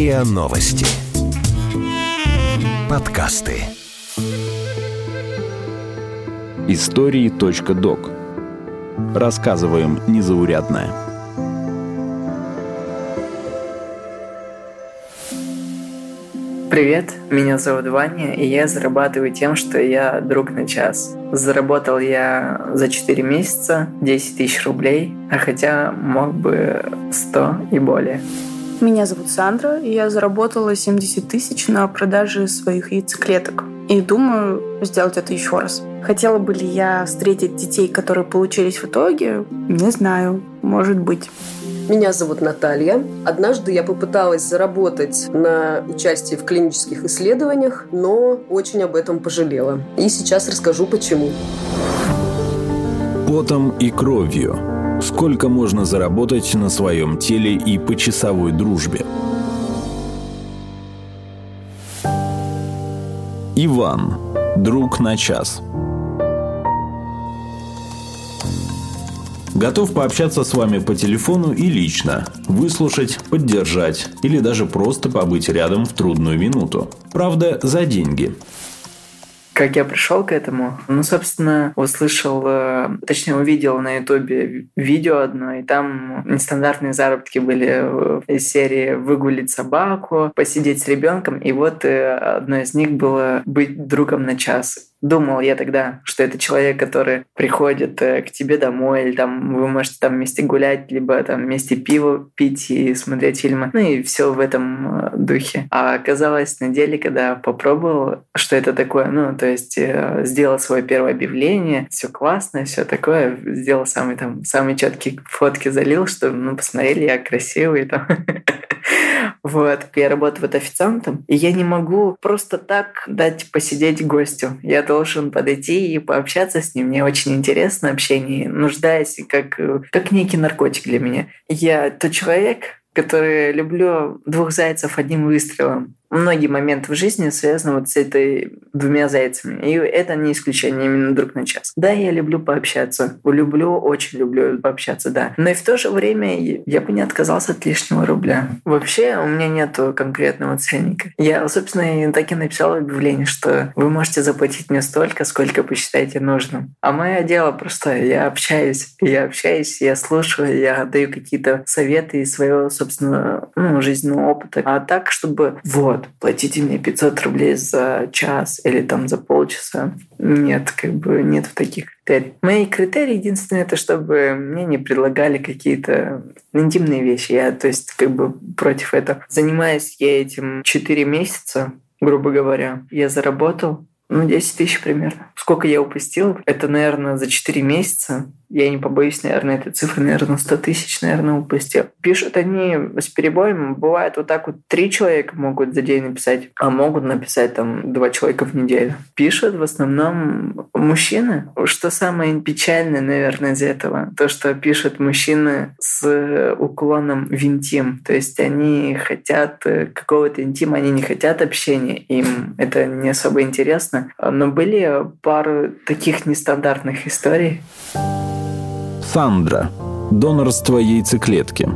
РИА Новости. Подкасты. Истории.док. Рассказываем незаурядное. Привет, меня зовут Ваня, и я зарабатываю тем, что я друг на час. Заработал я за 4 месяца 10 тысяч рублей, а хотя мог бы 100 и более. Меня зовут Сандра, и я заработала 70 тысяч на продаже своих яйцеклеток. И думаю сделать это еще раз. Хотела бы ли я встретить детей, которые получились в итоге? Не знаю, может быть. Меня зовут Наталья. Однажды я попыталась заработать на участии в клинических исследованиях, но очень об этом пожалела. И сейчас расскажу почему. Потом и кровью. Сколько можно заработать на своем теле и по часовой дружбе? Иван. Друг на час. Готов пообщаться с вами по телефону и лично, выслушать, поддержать или даже просто побыть рядом в трудную минуту. Правда, за деньги. Как я пришел к этому? Ну, собственно, услышал, э, точнее, увидел на Ютубе видео одно, и там нестандартные заработки были из серии «Выгулить собаку», «Посидеть с ребенком», и вот э, одно из них было «Быть другом на час». Думал я тогда, что это человек, который приходит э, к тебе домой, или там вы можете там вместе гулять, либо там вместе пиво пить и смотреть фильмы. Ну и все в этом э, духе. А оказалось на деле, когда попробовал, что это такое, ну, то есть э, сделал свое первое объявление, все классно, все такое, сделал самый там, самые четкие фотки залил, что, ну, посмотрели, я красивый там. Вот. Я работаю вот официантом, и я не могу просто так дать посидеть гостю. Я должен подойти и пообщаться с ним. Мне очень интересно общение, нуждаясь как, как некий наркотик для меня. Я тот человек, который люблю двух зайцев одним выстрелом многие моменты в жизни связаны вот с этой двумя зайцами. И это не исключение именно друг на час. Да, я люблю пообщаться. Люблю, очень люблю пообщаться, да. Но и в то же время я бы не отказался от лишнего рубля. Вообще у меня нет конкретного ценника. Я, собственно, так и написал объявление, что вы можете заплатить мне столько, сколько посчитаете нужным. А мое дело простое. Я общаюсь. Я общаюсь, я слушаю, я даю какие-то советы из своего, собственно, ну, жизненного опыта. А так, чтобы вот, вот, платите мне 500 рублей за час или там за полчаса. Нет, как бы нет таких критерий. Мои критерии единственное, это чтобы мне не предлагали какие-то интимные вещи. Я, то есть, как бы против этого. Занимаюсь я этим 4 месяца, грубо говоря. Я заработал ну, 10 тысяч примерно. Сколько я упустил? Это, наверное, за 4 месяца я не побоюсь, наверное, этой цифры, наверное, 100 тысяч, наверное, упустил. Пишут они с перебоем, бывает вот так вот три человека могут за день написать, а могут написать там два человека в неделю. Пишут в основном мужчины. Что самое печальное, наверное, из этого, то, что пишут мужчины с уклоном в интим. То есть они хотят какого-то интима, они не хотят общения, им это не особо интересно. Но были пару таких нестандартных историй. Сандра. Донорство яйцеклетки.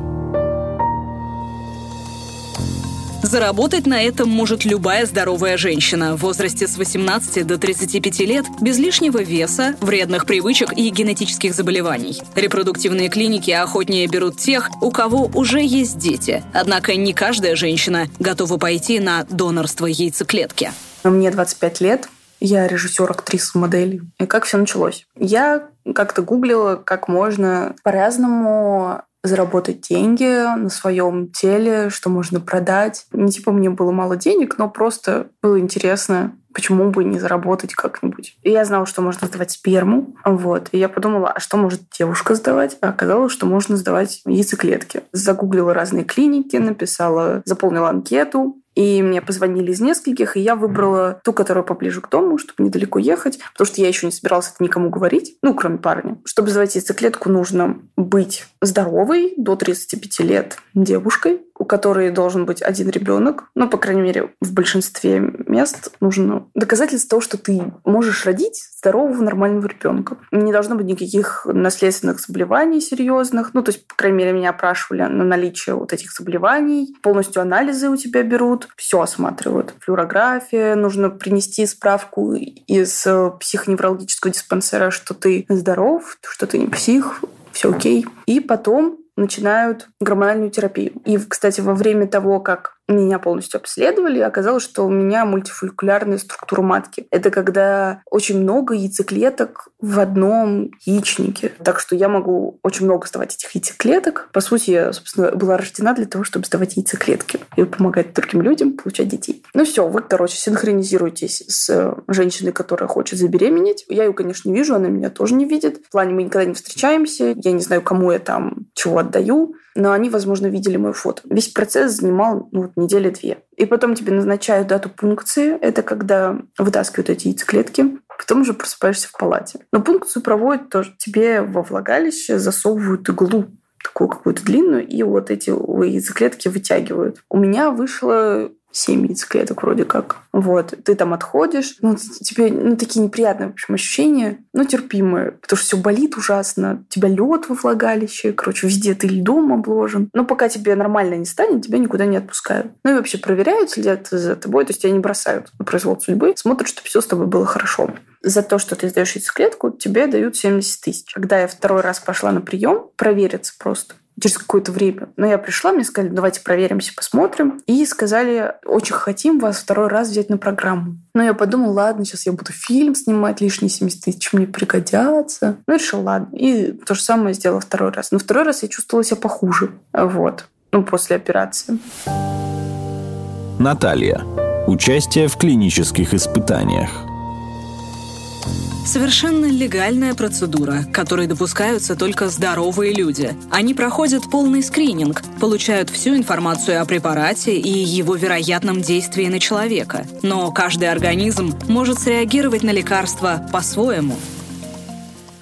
Заработать на этом может любая здоровая женщина в возрасте с 18 до 35 лет без лишнего веса, вредных привычек и генетических заболеваний. Репродуктивные клиники охотнее берут тех, у кого уже есть дети. Однако не каждая женщина готова пойти на донорство яйцеклетки. Мне 25 лет, я режиссер, актриса, модель. И как все началось? Я как-то гуглила, как можно по-разному заработать деньги на своем теле, что можно продать. Не типа мне было мало денег, но просто было интересно, почему бы не заработать как-нибудь. И я знала, что можно сдавать сперму. Вот. И я подумала, а что может девушка сдавать? А оказалось, что можно сдавать яйцеклетки. Загуглила разные клиники, написала, заполнила анкету, И мне позвонили из нескольких, и я выбрала ту, которая поближе к дому, чтобы недалеко ехать, потому что я еще не собиралась это никому говорить, ну, кроме парня. Чтобы заводить яйцеклетку, нужно быть здоровой, до 35 лет девушкой, у которой должен быть один ребенок, ну, по крайней мере, в большинстве мест нужно доказательство того, что ты можешь родить здорового нормального ребенка. Не должно быть никаких наследственных заболеваний серьезных. Ну, то есть, по крайней мере, меня опрашивали на наличие вот этих заболеваний. Полностью анализы у тебя берут, все осматривают. Флюорография, нужно принести справку из психоневрологического диспансера, что ты здоров, что ты не псих, все окей. И потом начинают гормональную терапию. И, кстати, во время того, как меня полностью обследовали, оказалось, что у меня мультифолликулярная структура матки. Это когда очень много яйцеклеток в одном яичнике. Так что я могу очень много сдавать этих яйцеклеток. По сути, я, собственно, была рождена для того, чтобы сдавать яйцеклетки и помогать другим людям получать детей. Ну все, вы, короче, синхронизируйтесь с женщиной, которая хочет забеременеть. Я ее, конечно, не вижу, она меня тоже не видит. В плане мы никогда не встречаемся. Я не знаю, кому я там чего отдаю но они, возможно, видели мое фото. Весь процесс занимал ну, недели две. И потом тебе назначают дату пункции. Это когда вытаскивают эти яйцеклетки. Потом уже просыпаешься в палате. Но пункцию проводят тоже. Тебе во влагалище засовывают иглу такую какую-то длинную, и вот эти яйцеклетки вытягивают. У меня вышло 7 яйцеклеток вроде как. Вот. Ты там отходишь. Ну, тебе ну, такие неприятные, в общем, ощущения, но терпимые. Потому что все болит ужасно. Тебя лед во влагалище. Короче, везде ты льдом обложен. Но пока тебе нормально не станет, тебя никуда не отпускают. Ну и вообще проверяют, следят за тобой. То есть тебя не бросают на произвол судьбы. Смотрят, чтобы все с тобой было хорошо. За то, что ты сдаешь яйцеклетку, тебе дают 70 тысяч. Когда я второй раз пошла на прием, провериться просто через какое-то время. Но я пришла, мне сказали, давайте проверимся, посмотрим. И сказали, очень хотим вас второй раз взять на программу. Но я подумала, ладно, сейчас я буду фильм снимать, лишние 70 тысяч мне пригодятся. Ну, решила, ладно. И то же самое сделала второй раз. Но второй раз я чувствовала себя похуже. Вот. Ну, после операции. Наталья. Участие в клинических испытаниях. Совершенно легальная процедура, которой допускаются только здоровые люди. Они проходят полный скрининг, получают всю информацию о препарате и его вероятном действии на человека. Но каждый организм может среагировать на лекарство по-своему.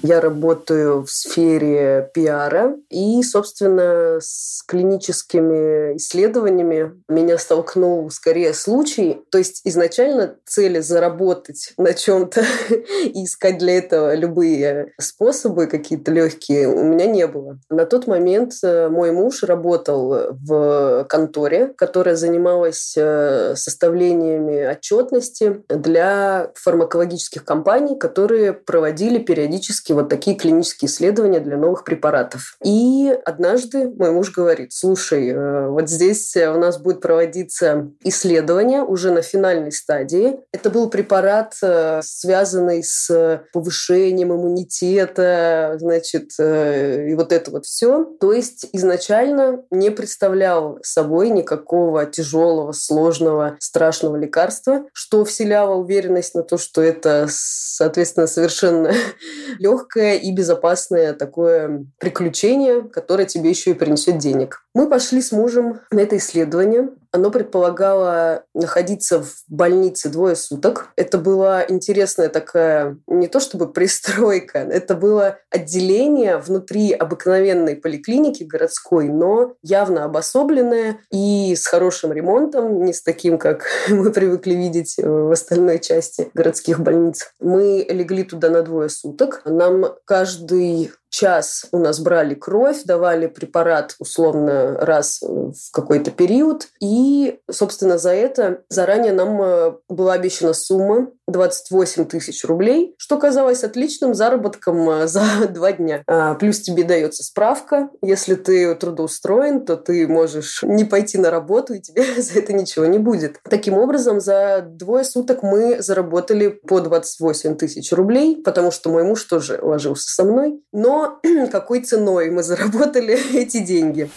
Я работаю в сфере пиара, и, собственно, с клиническими исследованиями меня столкнул скорее случай. То есть изначально цели заработать на чем-то и искать для этого любые способы какие-то легкие у меня не было. На тот момент э, мой муж работал в конторе, которая занималась э, составлениями отчетности для фармакологических компаний, которые проводили периодически вот такие клинические исследования для новых препаратов. И однажды мой муж говорит, слушай, э, вот здесь у нас будет проводиться исследование уже на финальной стадии. Это был препарат, э, связанный с повышением иммунитета, значит, э, и вот это вот все. То есть изначально не представлял собой никакого тяжелого, сложного, страшного лекарства, что вселяло уверенность на то, что это, соответственно, совершенно легкое легкое и безопасное такое приключение, которое тебе еще и принесет денег. Мы пошли с мужем на это исследование. Оно предполагало находиться в больнице двое суток. Это была интересная такая, не то чтобы пристройка, это было отделение внутри обыкновенной поликлиники городской, но явно обособленное и с хорошим ремонтом, не с таким, как мы привыкли видеть в остальной части городских больниц. Мы легли туда на двое суток. Нам каждый час у нас брали кровь, давали препарат условно раз в какой-то период. И, собственно, за это заранее нам э, была обещана сумма 28 тысяч рублей, что казалось отличным заработком э, за два дня. А, плюс тебе дается справка. Если ты трудоустроен, то ты можешь не пойти на работу, и тебе за это ничего не будет. Таким образом, за двое суток мы заработали по 28 тысяч рублей, потому что мой муж тоже ложился со мной. Но какой ценой мы заработали эти деньги.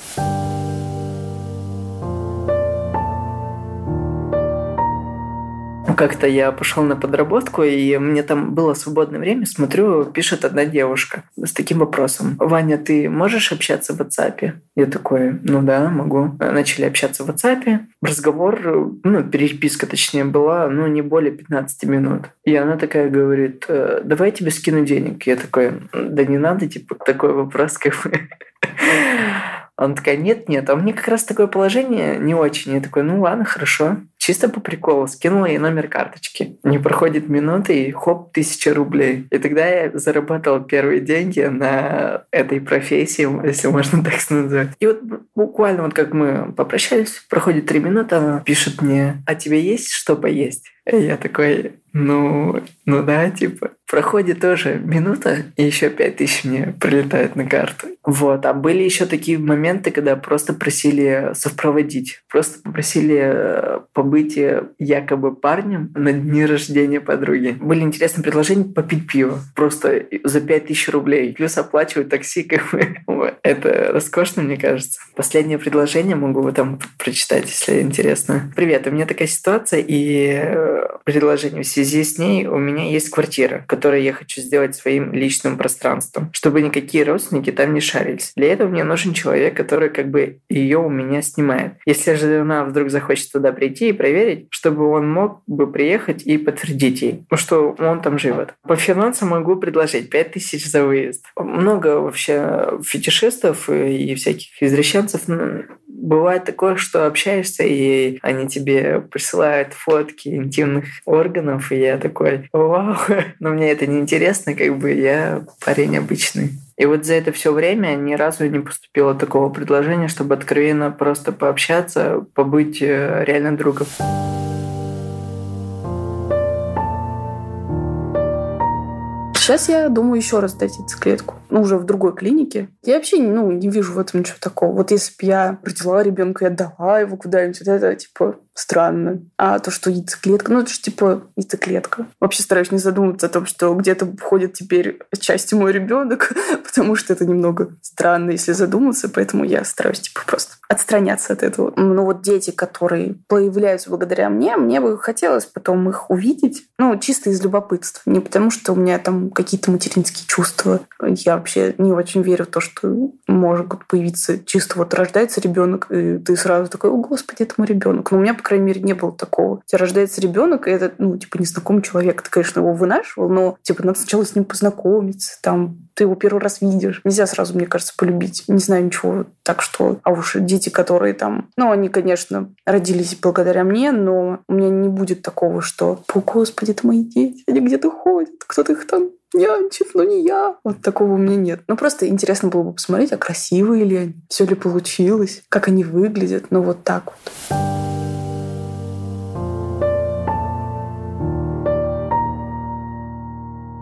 Как-то я пошел на подработку, и мне там было свободное время, смотрю, пишет одна девушка с таким вопросом. «Ваня, ты можешь общаться в WhatsApp?» Я такой, ну да, могу. Начали общаться в WhatsApp. Разговор, ну, переписка точнее была, ну, не более 15 минут. И она такая говорит, «Э, давай я тебе скину денег. Я такой, да не надо, типа, такой вопрос, как бы. Он такая, нет, нет, а мне как раз такое положение не очень. Я такой, ну ладно, хорошо. Чисто по приколу скинула ей номер карточки. Не проходит минуты, и хоп, тысяча рублей. И тогда я заработал первые деньги на этой профессии, если можно так назвать. И вот буквально вот как мы попрощались, проходит три минуты, она пишет мне, а тебе есть что поесть? И я такой, ну, ну да, типа. Проходит тоже минута, и еще пять тысяч мне прилетает на карту. Вот. А были еще такие моменты, когда просто просили совпроводить. Просто попросили э, побыть э, якобы парнем на дни рождения подруги. Были интересные предложения попить пиво. Просто за пять тысяч рублей. Плюс оплачивать такси. Как бы. Это роскошно, мне кажется. Последнее предложение могу вы там прочитать, если интересно. Привет, у меня такая ситуация, и э, предложение в связи с ней у меня есть квартира, которую я хочу сделать своим личным пространством, чтобы никакие родственники там не шарились. Для этого мне нужен человек, который как бы ее у меня снимает. Если же она вдруг захочет туда прийти и проверить, чтобы он мог бы приехать и подтвердить ей, что он там живет. По финансам могу предложить 5000 за выезд. Много вообще фетишистов и всяких извращенцев бывает такое, что общаешься, и они тебе присылают фотки интимных органов, и я такой, вау, но мне это не интересно, как бы я парень обычный. И вот за это все время ни разу не поступило такого предложения, чтобы откровенно просто пообщаться, побыть э, реально другом. Сейчас я думаю еще раз дать яйцеклетку. Ну, уже в другой клинике. Я вообще ну, не вижу в этом ничего такого. Вот если бы я родила ребенка и отдала его куда-нибудь, вот это типа странно. А то, что яйцеклетка, ну это же типа яйцеклетка. Вообще стараюсь не задумываться о том, что где-то входит теперь части мой ребенок, потому что это немного странно, если задуматься, поэтому я стараюсь типа просто отстраняться от этого. Ну вот дети, которые появляются благодаря мне, мне бы хотелось потом их увидеть, ну чисто из любопытства, не потому что у меня там какие-то материнские чувства. Я вообще не очень верю в то, что может появиться чисто вот рождается ребенок, и ты сразу такой, о господи, это мой ребенок. Но у меня крайней мере, не было такого. У тебя рождается ребенок, и это, ну, типа, незнакомый человек. Ты, конечно, его вынашивал, но, типа, надо сначала с ним познакомиться, там, ты его первый раз видишь. Нельзя сразу, мне кажется, полюбить. Не знаю ничего. Так что, а уж дети, которые там... Ну, они, конечно, родились благодаря мне, но у меня не будет такого, что, о, господи, это мои дети, они где-то ходят, кто-то их там нянчит, но не я. Вот такого у меня нет. Ну, просто интересно было бы посмотреть, а красивые ли они, все ли получилось, как они выглядят. Ну, вот так вот.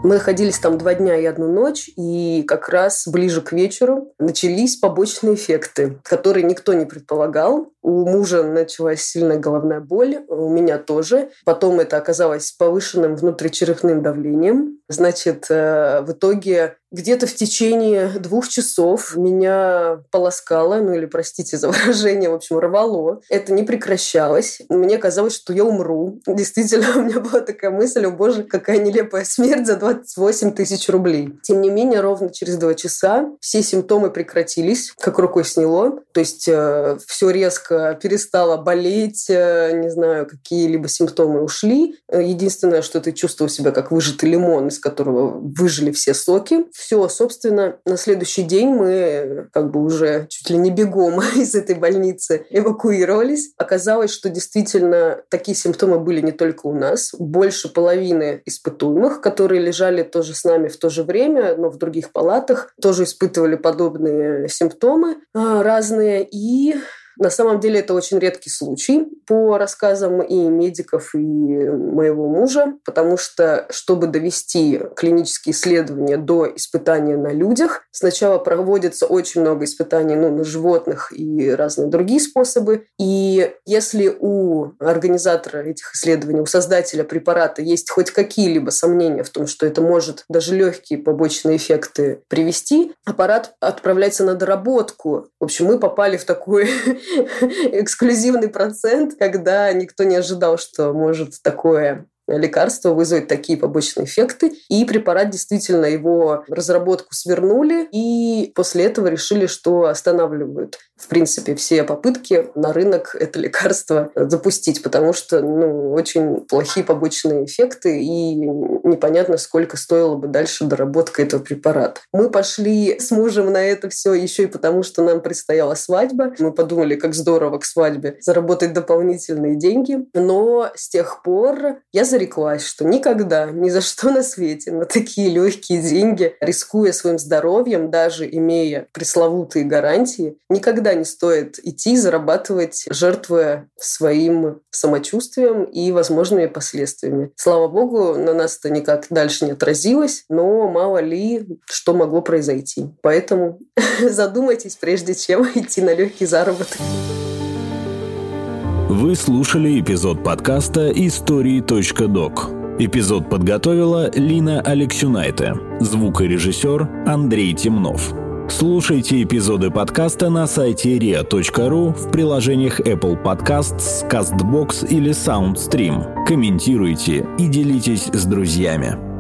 Мы находились там два дня и одну ночь, и как раз ближе к вечеру начались побочные эффекты, которые никто не предполагал. У мужа началась сильная головная боль, у меня тоже. Потом это оказалось повышенным внутричерепным давлением. Значит, э, в итоге где-то в течение двух часов меня полоскало, ну или, простите за выражение, в общем, рвало. Это не прекращалось. Мне казалось, что я умру. Действительно, у меня была такая мысль, о боже, какая нелепая смерть за 28 тысяч рублей. Тем не менее, ровно через два часа все симптомы прекратились, как рукой сняло. То есть э, все резко перестало болеть, э, не знаю, какие-либо симптомы ушли. Э, единственное, что ты чувствовал себя как выжатый лимон, из которого выжили все соки все, собственно, на следующий день мы как бы уже чуть ли не бегом из этой больницы эвакуировались. Оказалось, что действительно такие симптомы были не только у нас. Больше половины испытуемых, которые лежали тоже с нами в то же время, но в других палатах, тоже испытывали подобные симптомы разные. И на самом деле это очень редкий случай по рассказам и медиков, и моего мужа, потому что, чтобы довести клинические исследования до испытания на людях, сначала проводится очень много испытаний ну, на животных и разные другие способы. И если у организатора этих исследований, у создателя препарата есть хоть какие-либо сомнения в том, что это может даже легкие побочные эффекты привести, аппарат отправляется на доработку. В общем, мы попали в такой эксклюзивный процент, когда никто не ожидал, что может такое лекарство вызовет такие побочные эффекты. И препарат действительно его разработку свернули, и после этого решили, что останавливают в принципе, все попытки на рынок это лекарство запустить, потому что ну, очень плохие побочные эффекты, и непонятно, сколько стоило бы дальше доработка этого препарата. Мы пошли с мужем на это все еще и потому, что нам предстояла свадьба. Мы подумали, как здорово к свадьбе заработать дополнительные деньги. Но с тех пор я зареклась, что никогда, ни за что на свете на такие легкие деньги, рискуя своим здоровьем, даже имея пресловутые гарантии, никогда не стоит идти зарабатывать, жертвуя своим самочувствием и возможными последствиями. Слава богу, на нас это никак дальше не отразилось, но мало ли что могло произойти. Поэтому задумайтесь, прежде чем идти на легкий заработок. Вы слушали эпизод подкаста «Истории.док». Эпизод подготовила Лина Алексюнайте, звукорежиссер Андрей Темнов. Слушайте эпизоды подкаста на сайте ria.ru в приложениях Apple Podcasts, CastBox или SoundStream. Комментируйте и делитесь с друзьями.